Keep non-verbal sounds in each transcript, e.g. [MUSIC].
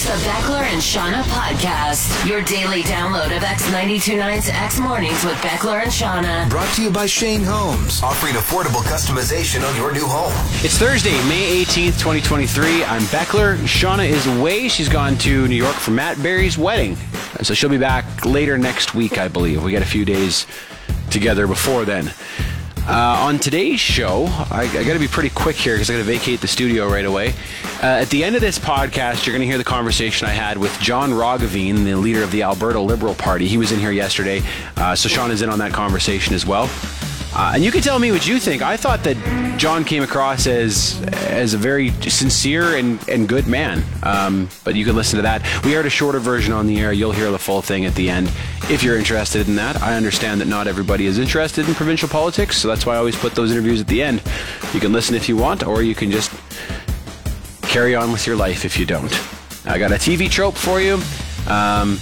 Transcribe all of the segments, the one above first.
It's the Beckler and Shauna podcast, your daily download of X929's X Mornings with Beckler and Shauna. Brought to you by Shane Homes, offering affordable customization on your new home. It's Thursday, May 18th, 2023. I'm Beckler. Shauna is away. She's gone to New York for Matt Berry's wedding. So she'll be back later next week, I believe. We got a few days together before then. Uh, on today's show, I, I got to be pretty quick here because I got to vacate the studio right away. Uh, at the end of this podcast, you're going to hear the conversation I had with John Roggeveen, the leader of the Alberta Liberal Party. He was in here yesterday, uh, so Sean is in on that conversation as well. Uh, and you can tell me what you think. I thought that John came across as as a very sincere and, and good man. Um, but you can listen to that. We aired a shorter version on the air. You'll hear the full thing at the end if you're interested in that. I understand that not everybody is interested in provincial politics, so that's why I always put those interviews at the end. You can listen if you want, or you can just carry on with your life if you don't. I got a TV trope for you. Um,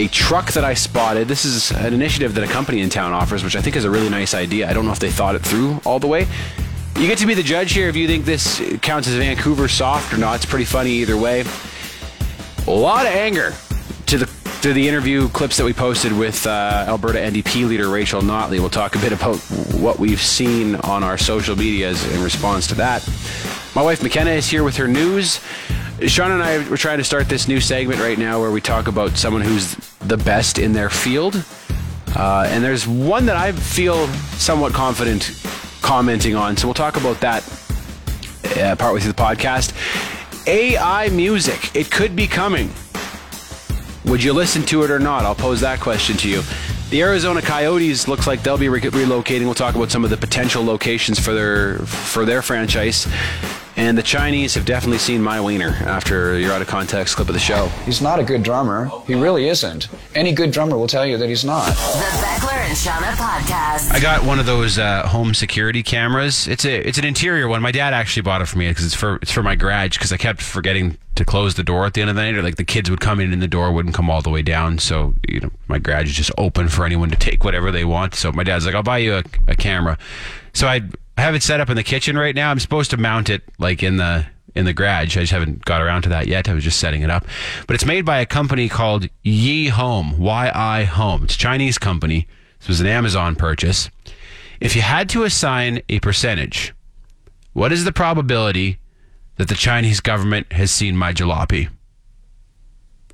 a truck that I spotted. This is an initiative that a company in town offers, which I think is a really nice idea. I don't know if they thought it through all the way. You get to be the judge here if you think this counts as Vancouver soft or not. It's pretty funny either way. A lot of anger to the to the interview clips that we posted with uh, Alberta NDP leader Rachel Notley. We'll talk a bit about what we've seen on our social medias in response to that. My wife McKenna is here with her news. Sean and I were trying to start this new segment right now where we talk about someone who's the best in their field. Uh, and there's one that I feel somewhat confident commenting on. So we'll talk about that uh, partway through the podcast. AI music, it could be coming. Would you listen to it or not? I'll pose that question to you. The Arizona Coyotes looks like they'll be re- relocating. We'll talk about some of the potential locations for their for their franchise. And the Chinese have definitely seen my wiener after your out of context clip of the show. He's not a good drummer. He really isn't. Any good drummer will tell you that he's not. The Beckler and Shauna podcast. I got one of those uh, home security cameras. It's a it's an interior one. My dad actually bought it for me because it's for it's for my garage because I kept forgetting to close the door at the end of the night, or like the kids would come in and the door wouldn't come all the way down. So you know my garage is just open for anyone to take whatever they want. So my dad's like, I'll buy you a, a camera. So I I have it set up in the kitchen right now. I'm supposed to mount it like in the in the garage. I just haven't got around to that yet. I was just setting it up. But it's made by a company called Yi Home, Y I Home. It's a Chinese company. This was an Amazon purchase. If you had to assign a percentage, what is the probability that the Chinese government has seen my jalopy?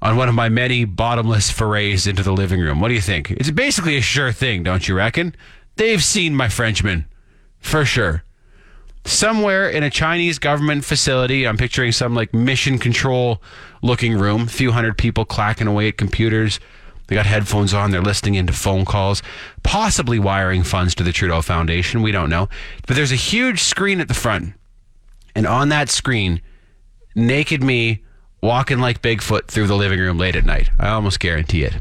On one of my many bottomless forays into the living room. What do you think? It's basically a sure thing, don't you reckon? They've seen my Frenchman. For sure somewhere in a Chinese government facility. I'm picturing some like mission control looking room, a few hundred people clacking away at computers. They got headphones on, they're listening into phone calls, possibly wiring funds to the Trudeau Foundation. We don't know. But there's a huge screen at the front. And on that screen, naked me walking like Bigfoot through the living room late at night. I almost guarantee it.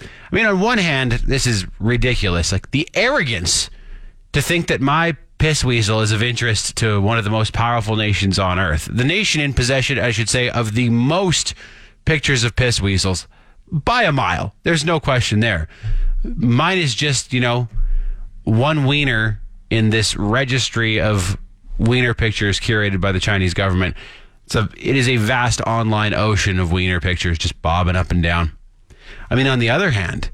I mean, on one hand, this is ridiculous. Like the arrogance to think that my piss weasel is of interest to one of the most powerful nations on earth. The nation in possession, I should say, of the most pictures of piss weasels by a mile. There's no question there. Mine is just, you know, one wiener in this registry of wiener pictures curated by the Chinese government. A, it is a vast online ocean of wiener pictures just bobbing up and down. I mean, on the other hand,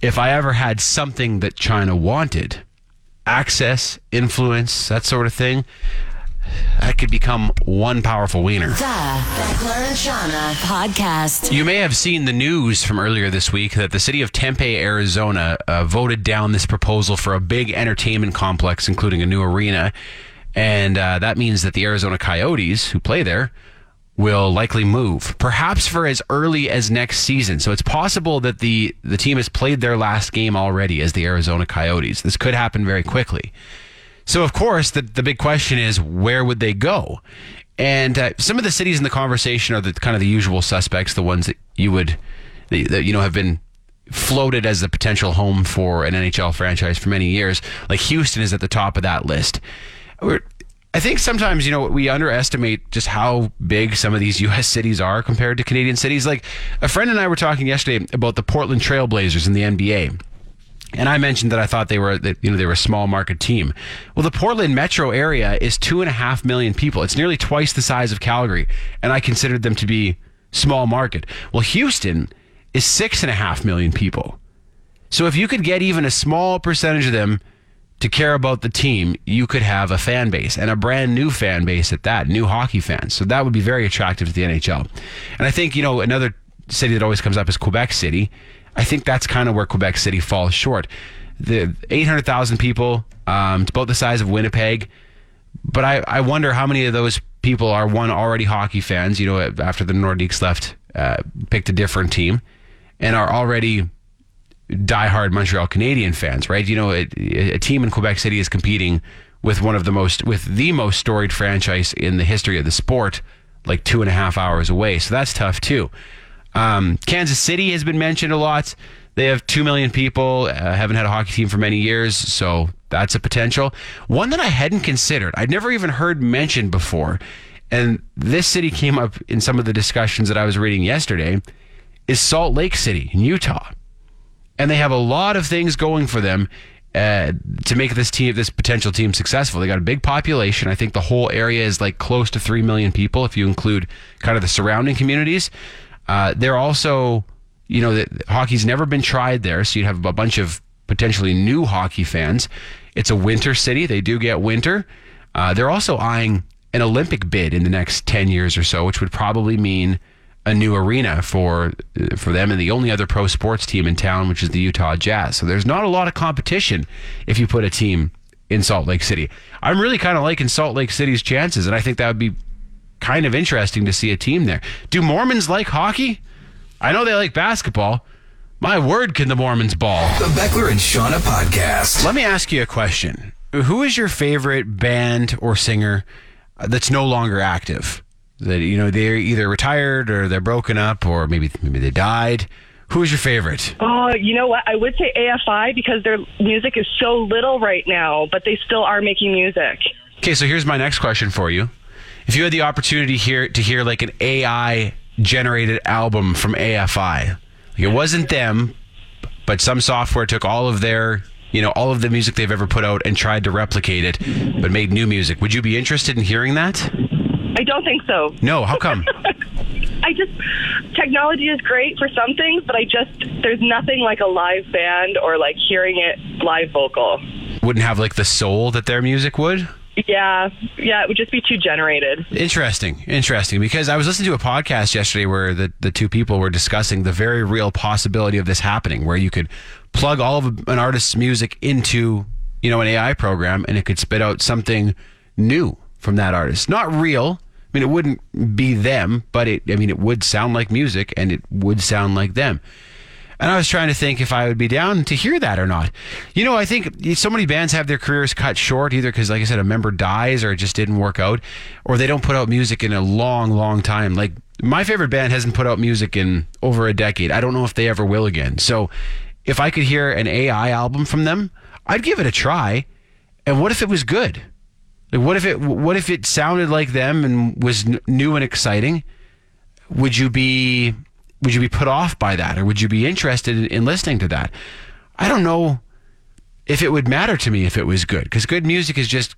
if I ever had something that China wanted, access, influence, that sort of thing, that could become one powerful wiener. The Beckler and Shauna podcast. You may have seen the news from earlier this week that the city of Tempe, Arizona, uh, voted down this proposal for a big entertainment complex, including a new arena. And uh, that means that the Arizona Coyotes, who play there, will likely move, perhaps for as early as next season. So it's possible that the, the team has played their last game already as the Arizona Coyotes. This could happen very quickly. So, of course, the, the big question is where would they go? And uh, some of the cities in the conversation are the kind of the usual suspects, the ones that you would, that, that, you know, have been floated as the potential home for an NHL franchise for many years. Like Houston is at the top of that list. We're, I think sometimes, you know, we underestimate just how big some of these U.S. cities are compared to Canadian cities. Like a friend and I were talking yesterday about the Portland Trailblazers in the NBA. And I mentioned that I thought they were, you know, they were a small market team. Well, the Portland metro area is two and a half million people. It's nearly twice the size of Calgary, and I considered them to be small market. Well, Houston is six and a half million people. So if you could get even a small percentage of them to care about the team, you could have a fan base and a brand new fan base at that, new hockey fans. So that would be very attractive to the NHL. And I think, you know, another city that always comes up is Quebec City. I think that's kind of where Quebec City falls short. The 800,000 people, um, it's about the size of Winnipeg. But I, I wonder how many of those people are one already hockey fans, you know, after the Nordiques left, uh, picked a different team, and are already diehard Montreal Canadiens fans, right? You know, a, a team in Quebec City is competing with one of the most, with the most storied franchise in the history of the sport, like two and a half hours away. So that's tough too. Um, Kansas City has been mentioned a lot. They have 2 million people, uh, haven't had a hockey team for many years, so that's a potential. One that I hadn't considered, I'd never even heard mentioned before, and this city came up in some of the discussions that I was reading yesterday, is Salt Lake City in Utah. And they have a lot of things going for them uh, to make this team, this potential team successful. They got a big population. I think the whole area is like close to 3 million people if you include kind of the surrounding communities. Uh, they're also, you know, that hockey's never been tried there, so you'd have a bunch of potentially new hockey fans. It's a winter city. They do get winter. Uh, they're also eyeing an Olympic bid in the next 10 years or so, which would probably mean a new arena for for them and the only other pro sports team in town, which is the Utah Jazz. So there's not a lot of competition if you put a team in Salt Lake City. I'm really kind of liking Salt Lake City's chances, and I think that would be kind of interesting to see a team there. Do Mormons like hockey? I know they like basketball. My word, can the Mormons ball? The Beckler and Shauna podcast. Let me ask you a question. Who is your favorite band or singer that's no longer active? That you know they're either retired or they're broken up or maybe maybe they died. Who is your favorite? Oh, you know what? I would say AFI because their music is so little right now, but they still are making music. Okay, so here's my next question for you. If you had the opportunity here to hear like an AI generated album from AFI, like it wasn't them, but some software took all of their, you know, all of the music they've ever put out and tried to replicate it, but made new music. Would you be interested in hearing that? I don't think so. No, how come? [LAUGHS] I just technology is great for some things, but I just there's nothing like a live band or like hearing it live vocal. Wouldn't have like the soul that their music would? Yeah, yeah, it would just be too generated. Interesting, interesting. Because I was listening to a podcast yesterday where the, the two people were discussing the very real possibility of this happening, where you could plug all of an artist's music into, you know, an AI program and it could spit out something new from that artist. Not real. I mean, it wouldn't be them, but it, I mean, it would sound like music and it would sound like them. And I was trying to think if I would be down to hear that or not. You know, I think so many bands have their careers cut short either because, like I said, a member dies or it just didn't work out, or they don't put out music in a long, long time. Like my favorite band hasn't put out music in over a decade. I don't know if they ever will again. So if I could hear an AI album from them, I'd give it a try. And what if it was good? Like what if it what if it sounded like them and was n- new and exciting? Would you be would you be put off by that or would you be interested in, in listening to that? I don't know if it would matter to me if it was good because good music is just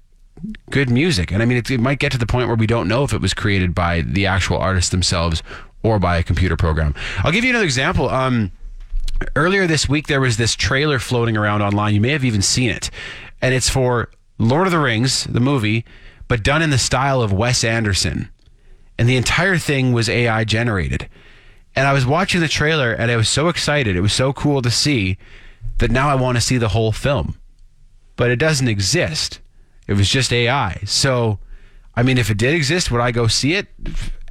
good music. And I mean, it, it might get to the point where we don't know if it was created by the actual artists themselves or by a computer program. I'll give you another example. Um, earlier this week, there was this trailer floating around online. You may have even seen it. And it's for Lord of the Rings, the movie, but done in the style of Wes Anderson. And the entire thing was AI generated. And I was watching the trailer and I was so excited. It was so cool to see that now I want to see the whole film. But it doesn't exist. It was just AI. So, I mean, if it did exist, would I go see it?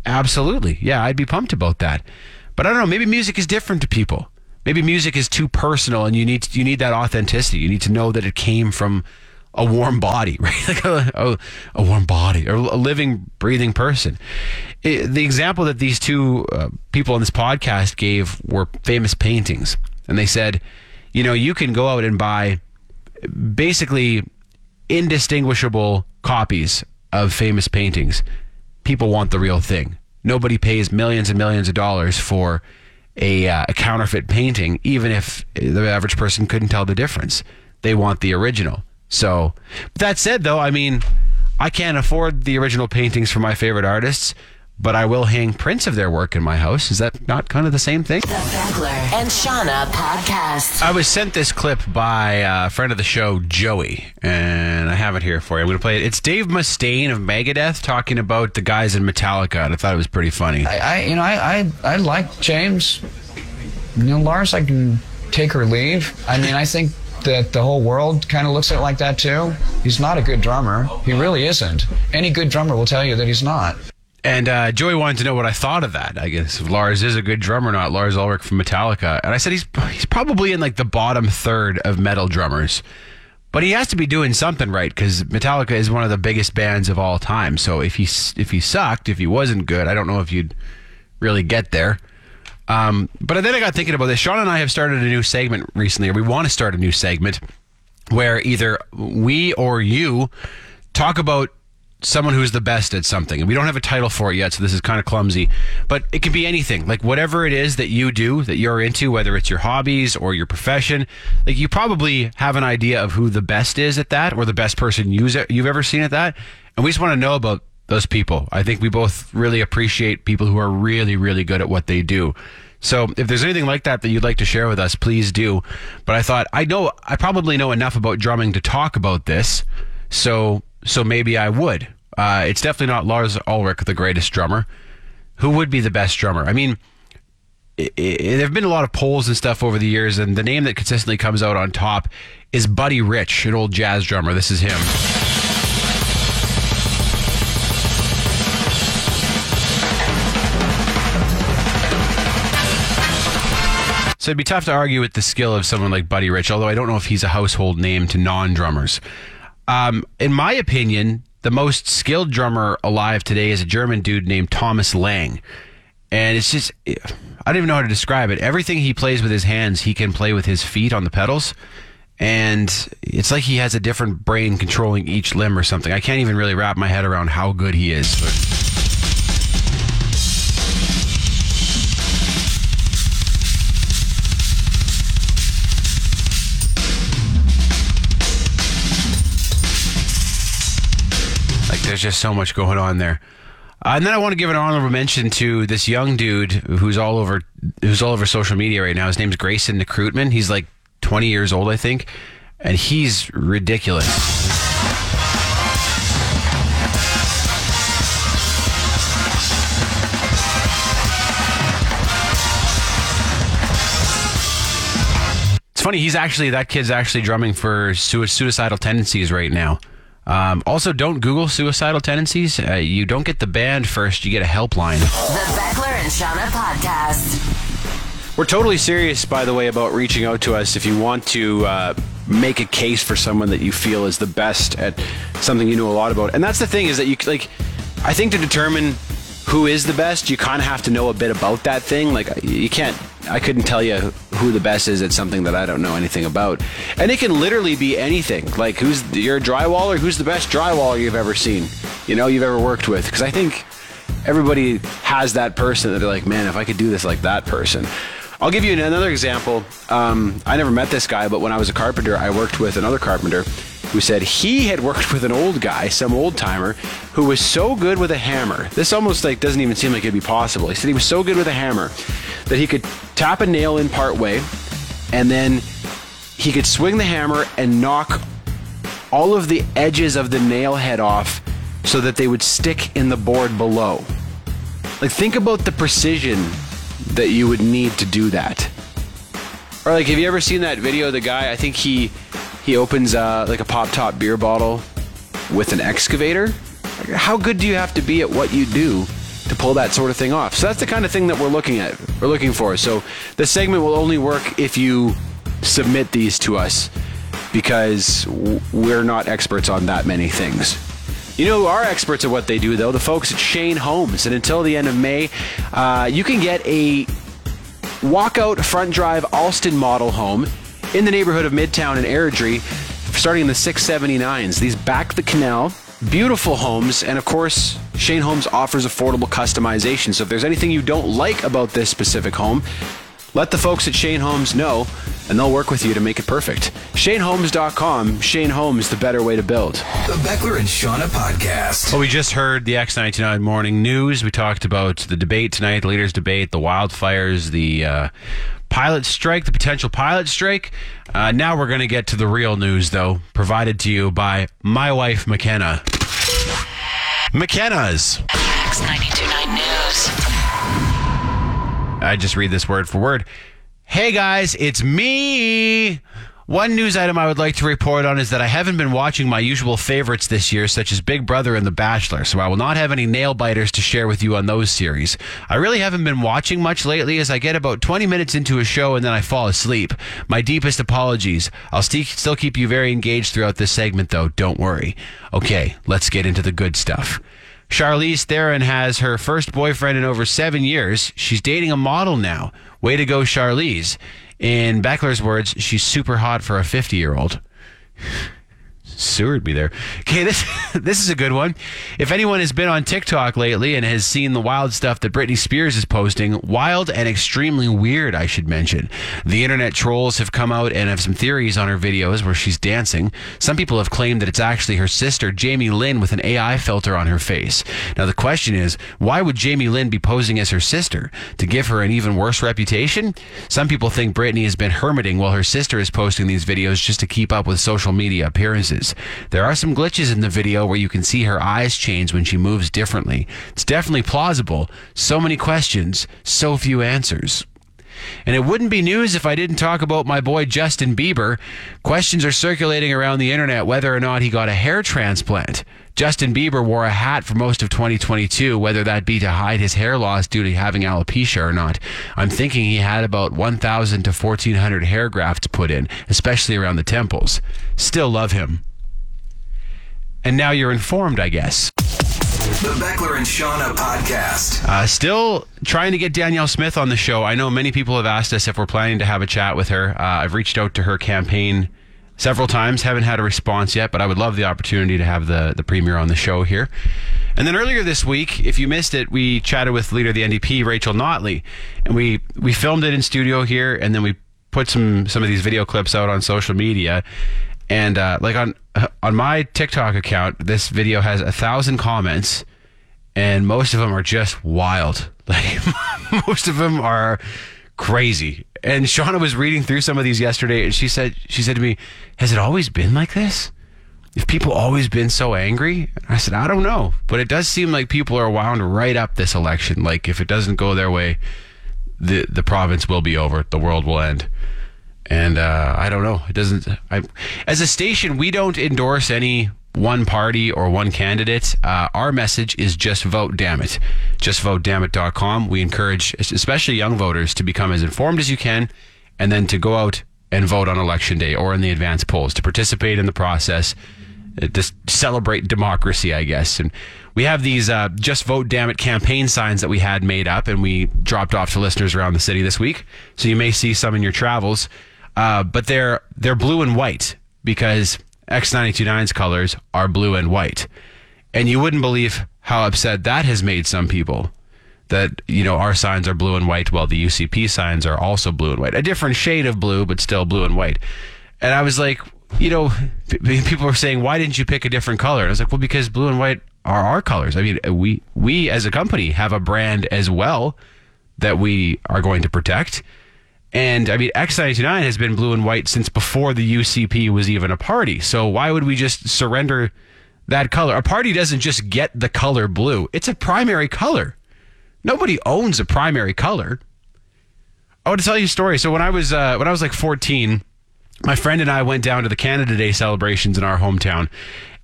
Absolutely. Yeah, I'd be pumped about that. But I don't know. Maybe music is different to people. Maybe music is too personal, and you need you need that authenticity. You need to know that it came from a warm body, [LAUGHS] right? Like a, a, a warm body or a living, breathing person. It, the example that these two uh, people on this podcast gave were famous paintings. And they said, you know, you can go out and buy basically indistinguishable copies of famous paintings, people want the real thing. Nobody pays millions and millions of dollars for a, uh, a counterfeit painting, even if the average person couldn't tell the difference. They want the original. So, that said, though, I mean, I can't afford the original paintings for my favorite artists, but I will hang prints of their work in my house. Is that not kind of the same thing? The Beckler and Shauna podcast. I was sent this clip by a friend of the show, Joey, and I have it here for you. I'm going to play it. It's Dave Mustaine of Megadeth talking about the guys in Metallica, and I thought it was pretty funny. I, I you know, I, I, I like James. You know, Lars, I can take or leave. I mean, I think that the whole world kind of looks at it like that too. He's not a good drummer. He really isn't. Any good drummer will tell you that he's not. And uh, Joey wanted to know what I thought of that. I guess if Lars is a good drummer or not. Lars Ulrich from Metallica, and I said he's he's probably in like the bottom third of metal drummers, but he has to be doing something right because Metallica is one of the biggest bands of all time. So if he if he sucked, if he wasn't good, I don't know if you'd really get there. Um, but then I got thinking about this. Sean and I have started a new segment recently, or we want to start a new segment where either we or you talk about someone who's the best at something. And we don't have a title for it yet, so this is kind of clumsy. But it can be anything. Like whatever it is that you do, that you're into, whether it's your hobbies or your profession, like you probably have an idea of who the best is at that or the best person you've ever seen at that. And we just want to know about those people. I think we both really appreciate people who are really, really good at what they do. So if there's anything like that that you'd like to share with us, please do. But I thought I know I probably know enough about drumming to talk about this. So so maybe I would. Uh, it's definitely not Lars Ulrich, the greatest drummer. Who would be the best drummer? I mean, there have been a lot of polls and stuff over the years, and the name that consistently comes out on top is Buddy Rich, an old jazz drummer. This is him. So it'd be tough to argue with the skill of someone like Buddy Rich, although I don't know if he's a household name to non drummers. Um, in my opinion, the most skilled drummer alive today is a German dude named Thomas Lang. And it's just, I don't even know how to describe it. Everything he plays with his hands, he can play with his feet on the pedals. And it's like he has a different brain controlling each limb or something. I can't even really wrap my head around how good he is. But there's just so much going on there. Uh, and then I want to give an honorable mention to this young dude who's all over who's all over social media right now. His name's Grayson Nekrutman. He's like 20 years old, I think, and he's ridiculous. It's funny. He's actually that kid's actually drumming for sui- suicidal tendencies right now. Um, also, don't Google suicidal tendencies. Uh, you don't get the band first; you get a helpline. The Beckler and Shauna podcast. We're totally serious, by the way, about reaching out to us if you want to uh, make a case for someone that you feel is the best at something you know a lot about. And that's the thing is that you like, I think to determine who is the best, you kind of have to know a bit about that thing. Like you can't, I couldn't tell you who the best is at something that I don't know anything about. And it can literally be anything. Like who's you're a drywaller, who's the best drywaller you've ever seen, you know, you've ever worked with. Because I think everybody has that person that they're like, man, if I could do this like that person. I'll give you another example. Um, I never met this guy, but when I was a carpenter, I worked with another carpenter who said he had worked with an old guy, some old timer, who was so good with a hammer. This almost like doesn't even seem like it'd be possible. He said he was so good with a hammer that he could tap a nail in part way, and then he could swing the hammer and knock all of the edges of the nail head off so that they would stick in the board below. Like think about the precision that you would need to do that. Or like have you ever seen that video the guy, I think he he opens uh, like a pop top beer bottle with an excavator? How good do you have to be at what you do to pull that sort of thing off? So that's the kind of thing that we're looking at. We're looking for. So the segment will only work if you submit these to us because we're not experts on that many things. You know who are experts at what they do, though? The folks at Shane Homes. And until the end of May, uh, you can get a walkout front drive Alston model home in the neighborhood of Midtown and Airdrie starting in the 679s. These back the canal. Beautiful homes. And of course, Shane Homes offers affordable customization. So if there's anything you don't like about this specific home, let the folks at Shane Homes know, and they'll work with you to make it perfect. ShaneHomes.com. Shane Homes, the better way to build. The Beckler and Shauna podcast. Well, we just heard the X99 morning news. We talked about the debate tonight, the leaders' debate, the wildfires, the uh, pilot strike, the potential pilot strike. Uh, now we're going to get to the real news, though, provided to you by my wife, McKenna. McKenna's. X929 News. I just read this word for word. Hey guys, it's me. One news item I would like to report on is that I haven't been watching my usual favorites this year, such as Big Brother and The Bachelor, so I will not have any nail biters to share with you on those series. I really haven't been watching much lately as I get about 20 minutes into a show and then I fall asleep. My deepest apologies. I'll st- still keep you very engaged throughout this segment, though, don't worry. Okay, let's get into the good stuff. Charlize Theron has her first boyfriend in over seven years. She's dating a model now. Way to go, Charlize. In Beckler's words, she's super hot for a 50 year old. Sewered be there. Okay, this [LAUGHS] this is a good one. If anyone has been on TikTok lately and has seen the wild stuff that Britney Spears is posting, wild and extremely weird, I should mention. The internet trolls have come out and have some theories on her videos where she's dancing. Some people have claimed that it's actually her sister, Jamie Lynn, with an AI filter on her face. Now the question is, why would Jamie Lynn be posing as her sister? To give her an even worse reputation? Some people think Britney has been hermiting while her sister is posting these videos just to keep up with social media appearances. There are some glitches in the video where you can see her eyes change when she moves differently. It's definitely plausible. So many questions, so few answers. And it wouldn't be news if I didn't talk about my boy Justin Bieber. Questions are circulating around the internet whether or not he got a hair transplant. Justin Bieber wore a hat for most of 2022, whether that be to hide his hair loss due to having alopecia or not. I'm thinking he had about 1,000 to 1,400 hair grafts put in, especially around the temples. Still love him. And now you're informed, I guess. The Beckler and Shauna podcast. Uh, still trying to get Danielle Smith on the show. I know many people have asked us if we're planning to have a chat with her. Uh, I've reached out to her campaign several times, haven't had a response yet, but I would love the opportunity to have the, the premier on the show here. And then earlier this week, if you missed it, we chatted with leader of the NDP, Rachel Notley, and we, we filmed it in studio here, and then we put some some of these video clips out on social media. And uh, like on on my TikTok account, this video has a thousand comments, and most of them are just wild. [LAUGHS] Like most of them are crazy. And Shauna was reading through some of these yesterday, and she said she said to me, "Has it always been like this? If people always been so angry?" And I said, "I don't know, but it does seem like people are wound right up this election. Like if it doesn't go their way, the the province will be over, the world will end." And uh, I don't know. It doesn't. I, as a station, we don't endorse any one party or one candidate. Uh, our message is just vote, damn it. Justvotedammit.com. We encourage, especially young voters, to become as informed as you can and then to go out and vote on election day or in the advance polls, to participate in the process, uh, to celebrate democracy, I guess. And we have these uh, Just Vote Damn It campaign signs that we had made up and we dropped off to listeners around the city this week. So you may see some in your travels. Uh, but they're they're blue and white because X929's colors are blue and white. And you wouldn't believe how upset that has made some people that, you know, our signs are blue and white while the UCP signs are also blue and white. A different shade of blue, but still blue and white. And I was like, you know, people were saying, why didn't you pick a different color? And I was like, well, because blue and white are our colors. I mean, we, we as a company have a brand as well that we are going to protect. And I mean, X99 has been blue and white since before the UCP was even a party. So why would we just surrender that color? A party doesn't just get the color blue, it's a primary color. Nobody owns a primary color. I want to tell you a story. So when I was uh, when I was like 14, my friend and I went down to the Canada Day celebrations in our hometown,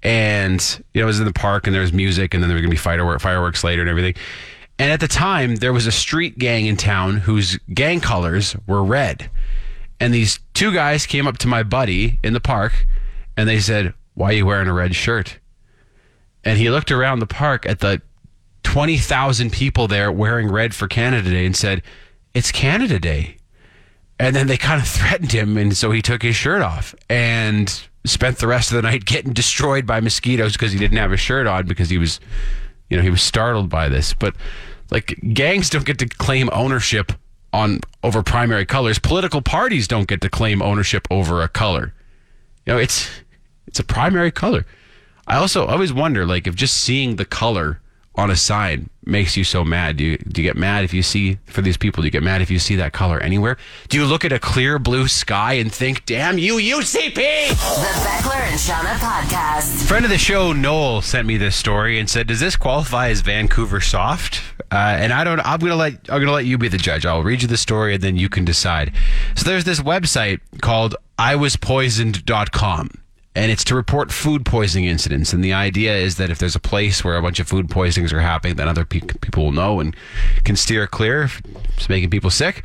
and you know, it was in the park, and there was music, and then there were gonna be firework, fireworks later and everything. And at the time, there was a street gang in town whose gang colors were red. And these two guys came up to my buddy in the park, and they said, "Why are you wearing a red shirt?" And he looked around the park at the 20,000 people there wearing red for Canada Day and said, It's Canada Day. And then they kind of [LAUGHS] threatened him. And so he took his shirt off. And spent the rest of the night [LAUGHS] getting destroyed by mosquitoes because he didn't have a shirt on because he was, you know, he was startled by this. But like gangs don't get to claim ownership on over primary colors. Political parties don't get to claim ownership over a color. You know, it's it's a primary color. I also always wonder, like, if just seeing the color on a sign makes you so mad. Do you do you get mad if you see for these people? Do you get mad if you see that color anywhere? Do you look at a clear blue sky and think, "Damn you, UCP"? The Beckler and Shauna podcast. Friend of the show, Noel, sent me this story and said, "Does this qualify as Vancouver soft?" Uh, and I don't. I'm gonna let I'm gonna let you be the judge. I'll read you the story and then you can decide. So there's this website called IWasPoisoned.com. And it's to report food poisoning incidents. And the idea is that if there's a place where a bunch of food poisonings are happening, then other pe- people will know and can steer clear if it's making people sick.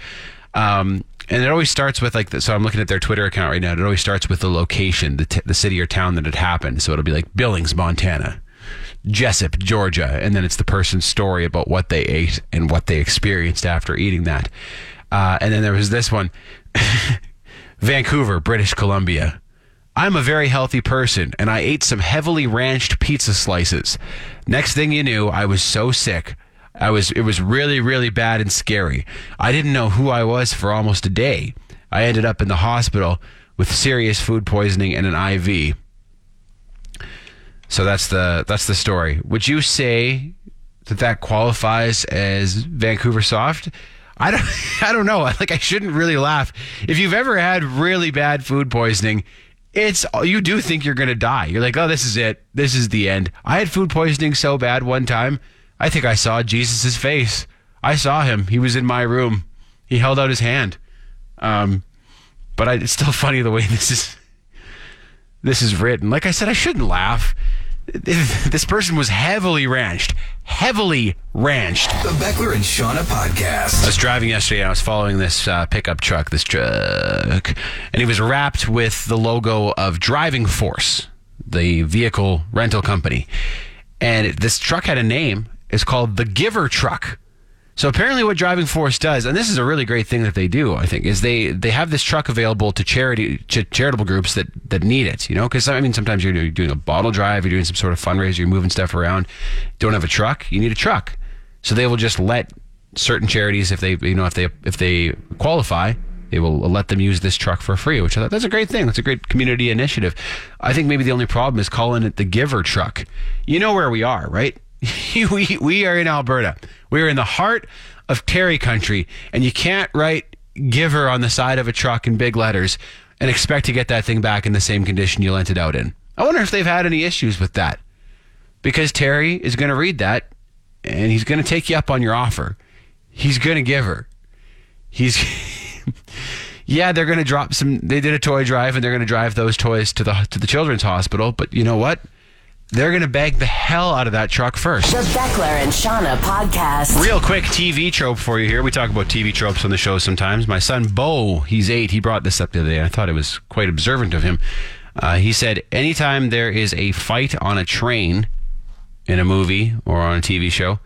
Um, and it always starts with like, the, so I'm looking at their Twitter account right now. It always starts with the location, the, t- the city or town that it happened. So it'll be like Billings, Montana, Jessup, Georgia, and then it's the person's story about what they ate and what they experienced after eating that. Uh, and then there was this one, [LAUGHS] Vancouver, British Columbia. I'm a very healthy person, and I ate some heavily ranched pizza slices. Next thing you knew, I was so sick. I was it was really really bad and scary. I didn't know who I was for almost a day. I ended up in the hospital with serious food poisoning and an IV. So that's the that's the story. Would you say that that qualifies as Vancouver soft? I don't [LAUGHS] I don't know. Like I shouldn't really laugh. If you've ever had really bad food poisoning, it's you do think you're going to die. You're like, "Oh, this is it. This is the end." I had food poisoning so bad one time. I think I saw Jesus' face. I saw him. He was in my room. He held out his hand. Um, but I, it's still funny the way [LAUGHS] this is this is written. Like I said, I shouldn't laugh. [LAUGHS] This person was heavily ranched, heavily ranched. The Beckler and Shauna podcast. I was driving yesterday and I was following this uh, pickup truck, this truck, and it was wrapped with the logo of Driving Force, the vehicle rental company. And this truck had a name. It's called the Giver Truck. So apparently, what Driving Force does, and this is a really great thing that they do, I think, is they they have this truck available to charity ch- charitable groups that that need it. You know, because I mean, sometimes you're doing- doing a bottle drive, you're doing some sort of fundraiser, you're moving stuff around, don't have a truck, you need a truck. So they will just let certain charities, if they you know if they if they qualify, they will let them use this truck for free. Which I thought that's a great thing. That's a great community initiative. I think maybe the only problem is calling it the Giver Truck. You know where we are, right? [LAUGHS] we we are in Alberta. We are in the heart of Terry country, and you can't write "giver" on the side of a truck in big letters and expect to get that thing back in the same condition you lent it out in. I wonder if they've had any issues with that, because Terry is going to read that, and he's going to take you up on your offer. He's going to give her. He's. [LAUGHS] Yeah, they're going to drop some. They did a toy drive, and they're going to drive those toys to the to the children's hospital. But you know what? They're going to bag the hell out of that truck first. The Beckler and Shauna podcast. Real quick TV trope for you here. We talk about TV tropes on the show sometimes. My son Bo, he's eight. He brought this up the other day. I thought it was quite observant of him. Uh, he said, anytime there is a fight on a train in a movie or on a TV show,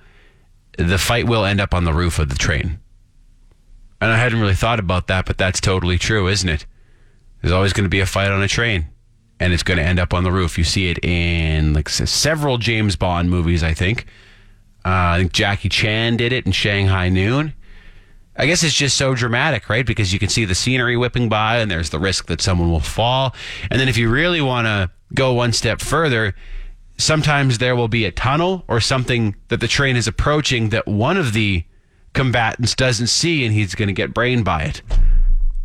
the fight will end up on the roof of the train. And I hadn't really thought about that, but that's totally true, isn't it? There's always going to be a fight on a train, and it's going to end up on the roof. You see it in like several James Bond movies, I think. Uh, I think Jackie Chan did it in Shanghai Noon. I guess it's just so dramatic, right? Because you can see the scenery whipping by, and there's the risk that someone will fall. And then if you really want to go one step further, sometimes there will be a tunnel or something that the train is approaching that one of the combatants doesn't see, and he's going to get brained by it.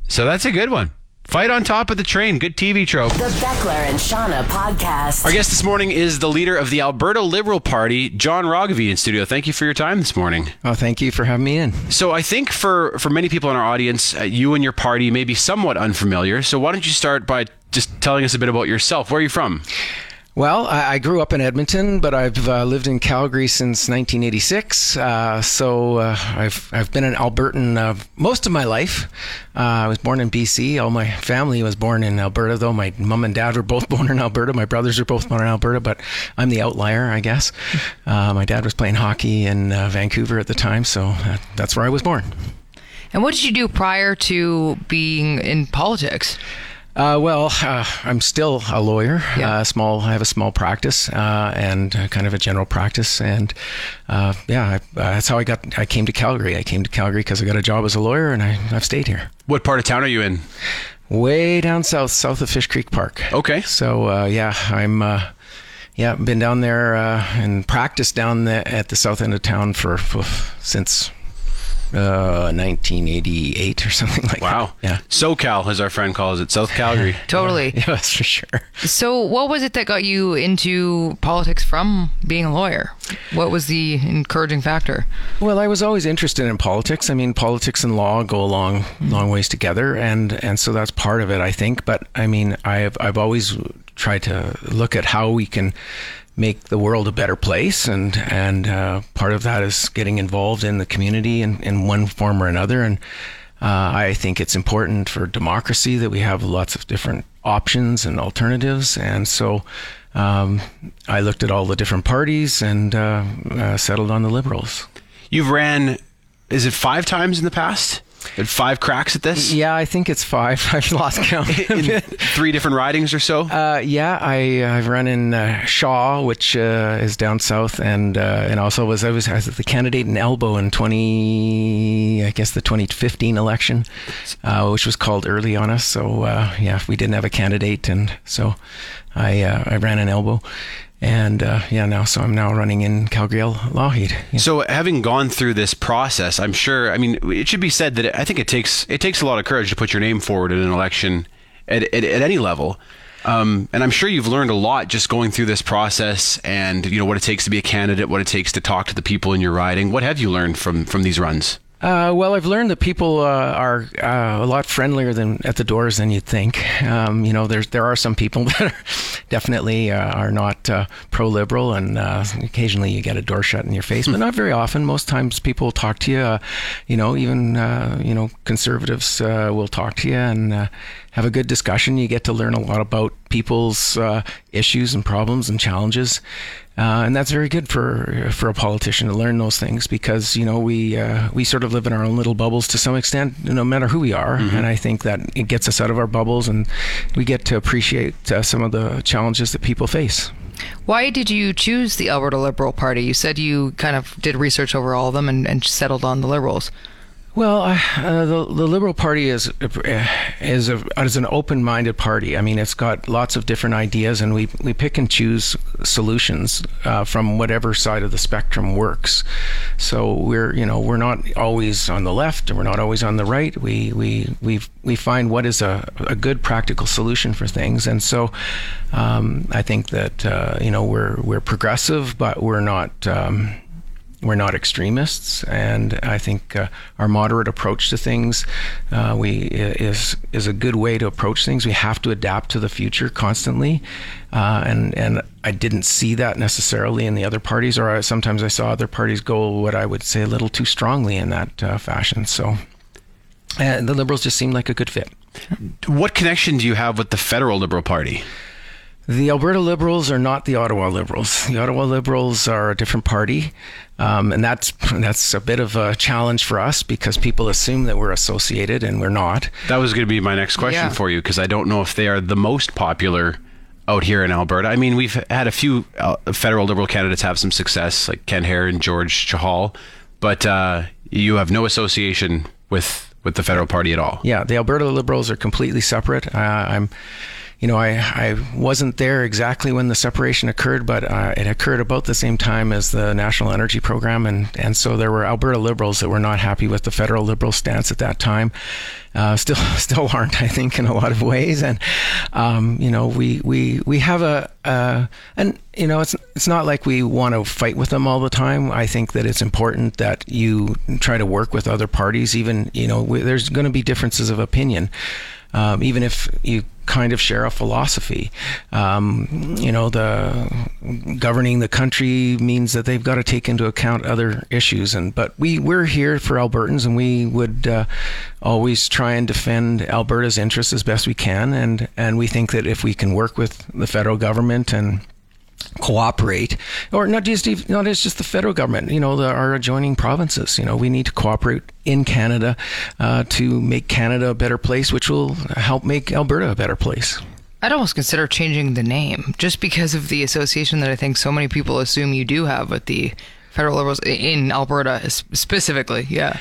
So that's a good one. Fight on top of the train. Good TV trope. The Beckler and Shauna podcast. Our guest this morning is the leader of the Alberta Liberal Party, John Roggeveen, in studio. Thank you for your time this morning. Oh, thank you for having me in. So I think for for many people in our audience, uh, you and your party may be somewhat unfamiliar. So why don't you start by just telling us a bit about yourself? Where are you from? Well, I, I grew up in Edmonton, but I've uh, lived in Calgary since 1986. Uh, so uh, I've I've been an Albertan uh, most of my life. Uh, I was born in BC. All my family was born in Alberta, though my mom and dad were both [LAUGHS] born in Alberta. My brothers are both born in Alberta, but I'm the outlier, I guess. [LAUGHS] Uh, my dad was playing hockey in uh, Vancouver at the time, so that's where I was born. And what did you do prior to being in politics? Uh, well, uh, I'm still a lawyer. Yeah. Uh, small. I have a small practice uh, and kind of a general practice, and uh, yeah, I, uh, that's how I got. I came to Calgary. I came to Calgary because I got a job as a lawyer, and I, I've stayed here. What part of town are you in? Way down south, south of Fish Creek Park. Okay. So uh, yeah, I'm. Uh, yeah, been down there uh, and practiced down the, at the south end of town for, for since uh, 1988 or something [LAUGHS] like Wow. that. Wow. Yeah. SoCal, as our friend calls it, South Calgary. [LAUGHS] Totally. Yeah, that's for sure. So, what was it that got you into politics from being a lawyer? What was the encouraging factor? Well, I was always interested in politics. I mean, politics and law go a long, long ways together, and and so that's part of it, I think. But I mean, I've I've always tried to look at how we can make the world a better place, and and uh, part of that is getting involved in the community in, in one form or another. And uh, I think it's important for democracy that we have lots of different options and alternatives, and so. Um, I looked at all the different parties and uh, uh, settled on the Liberals. You've ran, is it five times in the past? Five cracks at this? Yeah, I think it's five. [LAUGHS] I've lost count. [LAUGHS] In three different ridings or so? Uh, yeah, I I've run in uh, Shaw, which uh, is down south, and uh, and also was I was, I was the candidate in Elbow in twenty, I guess the 2015 election, uh, which was called early on us. So uh, yeah, we didn't have a candidate, and so I uh, I ran in Elbow, and uh, yeah, now so I'm now running in Calgary Lougheed. Yeah. So, having gone through this process, I'm sure. I mean, it should be said that I think it takes it takes a lot of courage to put your name forward in an election at at, at any level. Um, and I'm sure you've learned a lot just going through this process, and you know what it takes to be a candidate, what it takes to talk to the people in your riding. What have you learned from from these runs? Uh, well, I've learned that people uh, are uh, a lot friendlier than at the doors than you'd think. Um, you know, there's there are some people [LAUGHS] that are definitely uh, are not uh, pro-liberal, and uh, occasionally you get a door shut in your face, but [LAUGHS] not very often. Most times, people talk to you. Uh, you know, even uh, you know conservatives uh, will talk to you and uh, have a good discussion. You get to learn a lot about people's uh, issues and problems and challenges. Uh, and that's very good for for a politician to learn those things because you know we uh, we sort of live in our own little bubbles to some extent, no matter who we are. And I think that it gets us out of our bubbles, and we get to appreciate uh, some of the challenges that people face. Why did you choose the Alberta Liberal Party? You said you kind of did research over all of them and, and settled on the Liberals. Well, uh, uh, the the Liberal Party is is a, is an open minded party. I mean, it's got lots of different ideas, and we we pick and choose solutions uh, from whatever side of the spectrum works. So we're you know we're not always on the left, and we're not always on the right. We we we we find what is a, a good practical solution for things, and so um, I think that uh, you know we're we're progressive, but we're not. Um, we're not extremists, and I think uh, our moderate approach to things uh, we is is a good way to approach things. We have to adapt to the future constantly, uh, and and I didn't see that necessarily in the other parties, or I, sometimes I saw other parties go what I would say a little too strongly in that uh, fashion. So, and the Liberals just seemed like a good fit. What connection do you have with the federal Liberal Party? The Alberta Liberals are not the Ottawa Liberals. The Ottawa Liberals are a different party, um, and that's that's a bit of a challenge for us because people assume that we're associated, and we're not. That was going to be my next question Yeah. for you because I don't know if they are the most popular out here in Alberta. I mean, we've had a few uh, federal Liberal candidates have some success, like Kent Hehr and George Chahal, but uh, you have no association with with the federal party at all. Yeah, the Alberta Liberals are completely separate. Uh, I'm, you know, I, I wasn't there exactly when the separation occurred, but uh, it occurred about the same time as the National Energy Program, and and so there were Alberta Liberals that were not happy with the federal Liberal stance at that time. Uh, still, [LAUGHS] still aren't, I think, in a lot of ways, and um, you know, we we we have a, uh, and you know, it's it's not like we want to fight with them all the time. I think that it's important that you try to work with other parties, even you know, we, there's going to be differences of opinion um, even if you kind of share a philosophy. Um, you know, the governing the country means that they've got to take into account other issues. And but we we're here for Albertans, and we would uh, always try and defend Alberta's interests as best we can. And and we think that if we can work with the federal government and cooperate or not just even- not as just the federal government you know the, our adjoining provinces you know we need to cooperate in canada uh, to make canada a better place which will help make alberta a better place I'd almost consider changing the name just because of the association that I think so many people assume you do have with the federal liberals in Alberta specifically. Yeah.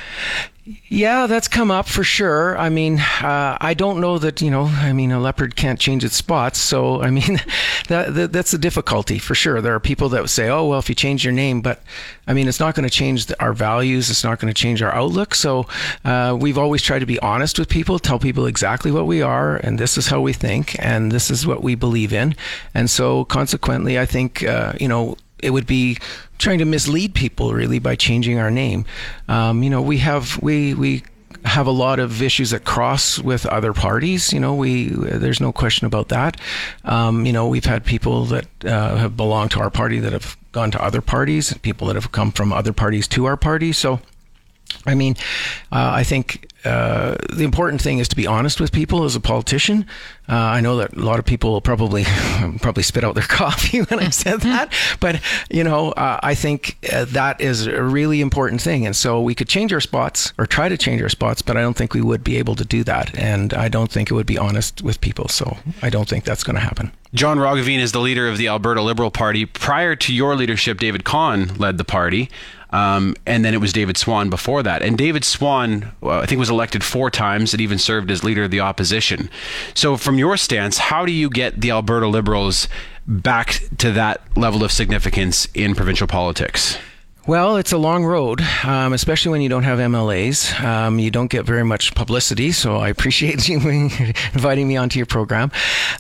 Yeah, that's come up for sure. I mean, uh, I don't know that you know. I mean, a leopard can't change its spots, so I mean, [LAUGHS] that, that that's a difficulty for sure. There are people that say, "Oh, well, if you change your name," but I mean, it's not going to change the, our values. It's not going to change our outlook. So uh, we've always tried to be honest with people, tell people exactly what we are, and this is how we think, and this is what we believe in, and so consequently, I think uh, you know it would be trying to mislead people really by changing our name. Um, you know, we have we we have a lot of issues that cross with other parties. You know, we there's no question about that. Um, you know, we've had people that uh, have belonged to our party that have gone to other parties, people that have come from other parties to our party. So. I mean, uh, I think uh, the important thing is to be honest with people as a politician. Uh, I know that a lot of people will probably [LAUGHS] probably spit out their [LAUGHS] coffee when I said [LAUGHS] that, but you know, uh, I think uh, that is a really important thing. And so we could change our spots or try to change our spots, but I don't think we would be able to do that. And I don't think it would be honest with people. So I don't think that's going to happen. John Roggeveen is the leader of the Alberta Liberal Party. Prior to your leadership, David Khan led the party. Um, and then it was David Swann before that. And David Swann, uh, I think, was elected four times and even served as leader of the opposition. So, from your stance, how do you get the Alberta Liberals back to that level of significance in provincial politics? Well, it's a long road, um, especially when you don't have MLAs. Um, you don't get very much publicity, so I appreciate [LAUGHS] you inviting me onto your program.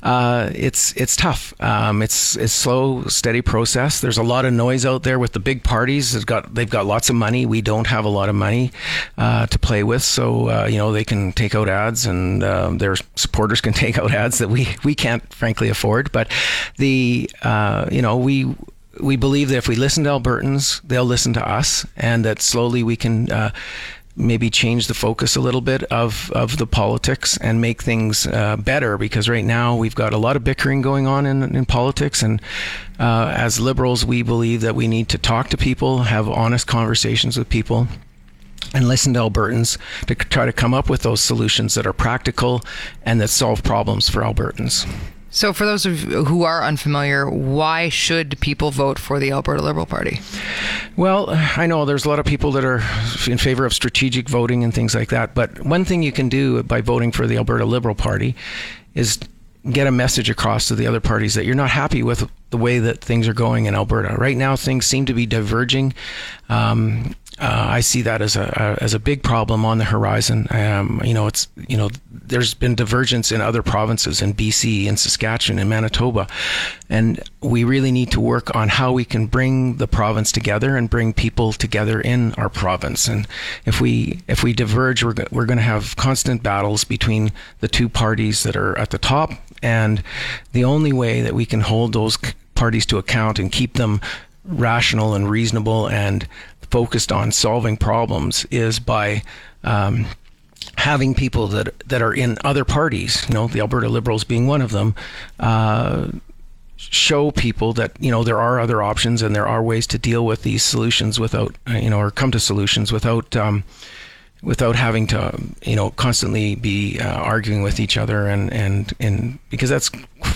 Uh, it's it's tough. Um, it's it's slow, steady process. There's a lot of noise out there with the big parties. They've got they've got lots of money. We don't have a lot of money uh, to play with, so uh, you know they can take out ads, and uh, their supporters can [LAUGHS] take out ads that we we can't frankly afford. But the uh, you know we we believe that if we listen to Albertans, they'll listen to us, and that slowly we can uh, maybe change the focus a little bit of, of the politics and make things uh, better. Because right now we've got a lot of bickering going on in, in politics, and uh, as liberals, we believe that we need to talk to people, have honest conversations with people and listen to Albertans to try to come up with those solutions that are practical and that solve problems for Albertans. So, for those of you who are unfamiliar, why should people vote for the Alberta Liberal Party? Well, I know there's a lot of people that are in favor of strategic voting and things like that. But one thing you can do by voting for the Alberta Liberal Party is get a message across to the other parties that you're not happy with the way that things are going in Alberta. Right now, things seem to be diverging. Um, uh, I see that as a, as a big problem on the horizon. Um, you know, it's you know, there's been divergence in other provinces in BC, in Saskatchewan, in Manitoba, and we really need to work on how we can bring the province together and bring people together in our province. And if we if we diverge, we're we're going to have constant battles between the two parties that are at the top. And the only way that we can hold those parties to account and keep them rational and reasonable and focused on solving problems is by um, having people that that are in other parties, you know, the Alberta Liberals being one of them, uh, show people that you know there are other options and there are ways to deal with these solutions without you know or come to solutions without um, without having to you know constantly be uh, arguing with each other and and and because that's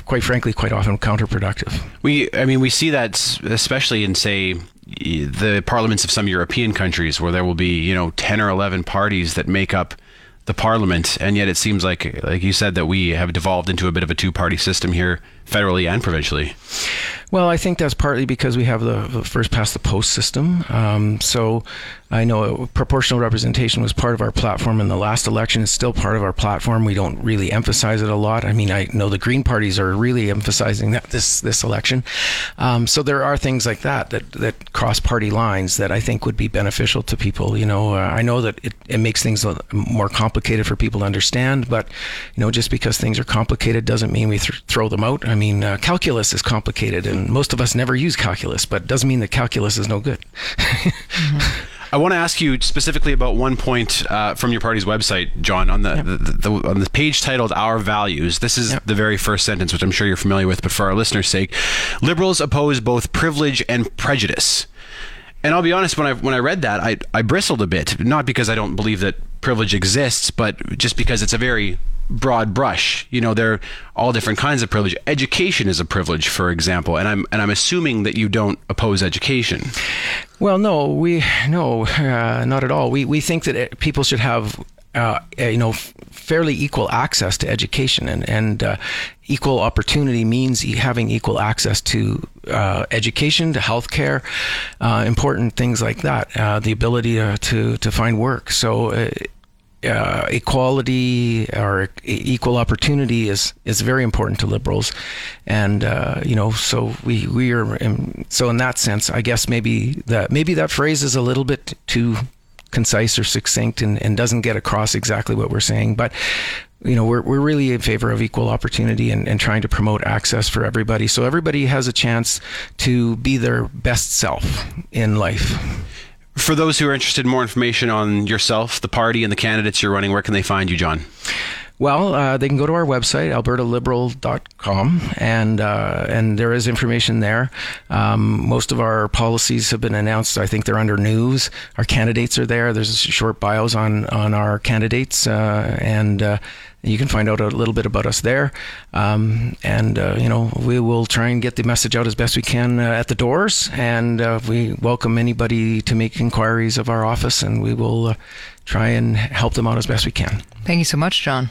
quite frankly quite often counterproductive. We, I mean, we see that especially in say the parliaments of some European countries, where there will be you know ten or eleven parties that make up the parliament, and yet it seems like, like you said, that we have devolved into a bit of a two-party system here, federally and provincially. Well, I think that's partly because we have the, the first past the post system. Um, so I know proportional representation was part of our platform in the last election. It's still part of our platform. We don't really emphasize it a lot. I mean, I know the Green parties are really emphasizing that this this election. Um, so there are things like that that that cross party lines that I think would be beneficial to people. You know, uh, I know that it, it makes things more complicated for people to understand, but you know, just because things are complicated doesn't mean we th- throw them out. Mean, uh, calculus is complicated, and most of us never use calculus, but it doesn't mean that calculus is no good. [LAUGHS] I want to ask you specifically about one point uh, from your party's website, John, on the, the, the, on the page titled "Our Values." This is the very first sentence, which I'm sure you're familiar with, but for our listeners' sake, liberals oppose both privilege and prejudice. And I'll be honest, when I when I read that, I I bristled a bit, not because I don't believe that privilege exists, but just because it's a very broad brush. You know, there are all different kinds of privilege. Education is a privilege, for example, and I'm and I'm assuming that you don't oppose education. Well, no, we no, uh, not at all. We we think that it, people should have. Uh, you know, fairly equal access to education and and uh, equal opportunity means having equal access to uh, education, to healthcare, uh, important things like that. Uh, the ability to, to to find work. So. Uh, equality or equal opportunity is is very important to liberals, and uh, you know, so we we are in, so in that sense, I guess maybe that maybe that phrase is a little bit too concise or succinct and, and doesn't get across exactly what we're saying, but. You know, we're, we're really in favor of equal opportunity and, and trying to promote access for everybody. So everybody has a chance to be their best self in life. For those who are interested in more information on yourself, the party, and the candidates you're running, where can they find you, John? Well, uh, they can go to our website, albertaliberal.com, and uh, and there is information there. Um, most of our policies have been announced. I think they're under news. Our candidates are there. There's short bios on on our candidates, uh, and uh, you can find out a little bit about us there. Um, and uh, you know, we will try and get the message out as best we can uh, at the doors, and we welcome anybody to make inquiries of our office, and we will try and help them out as best we can. Thank you so much, John.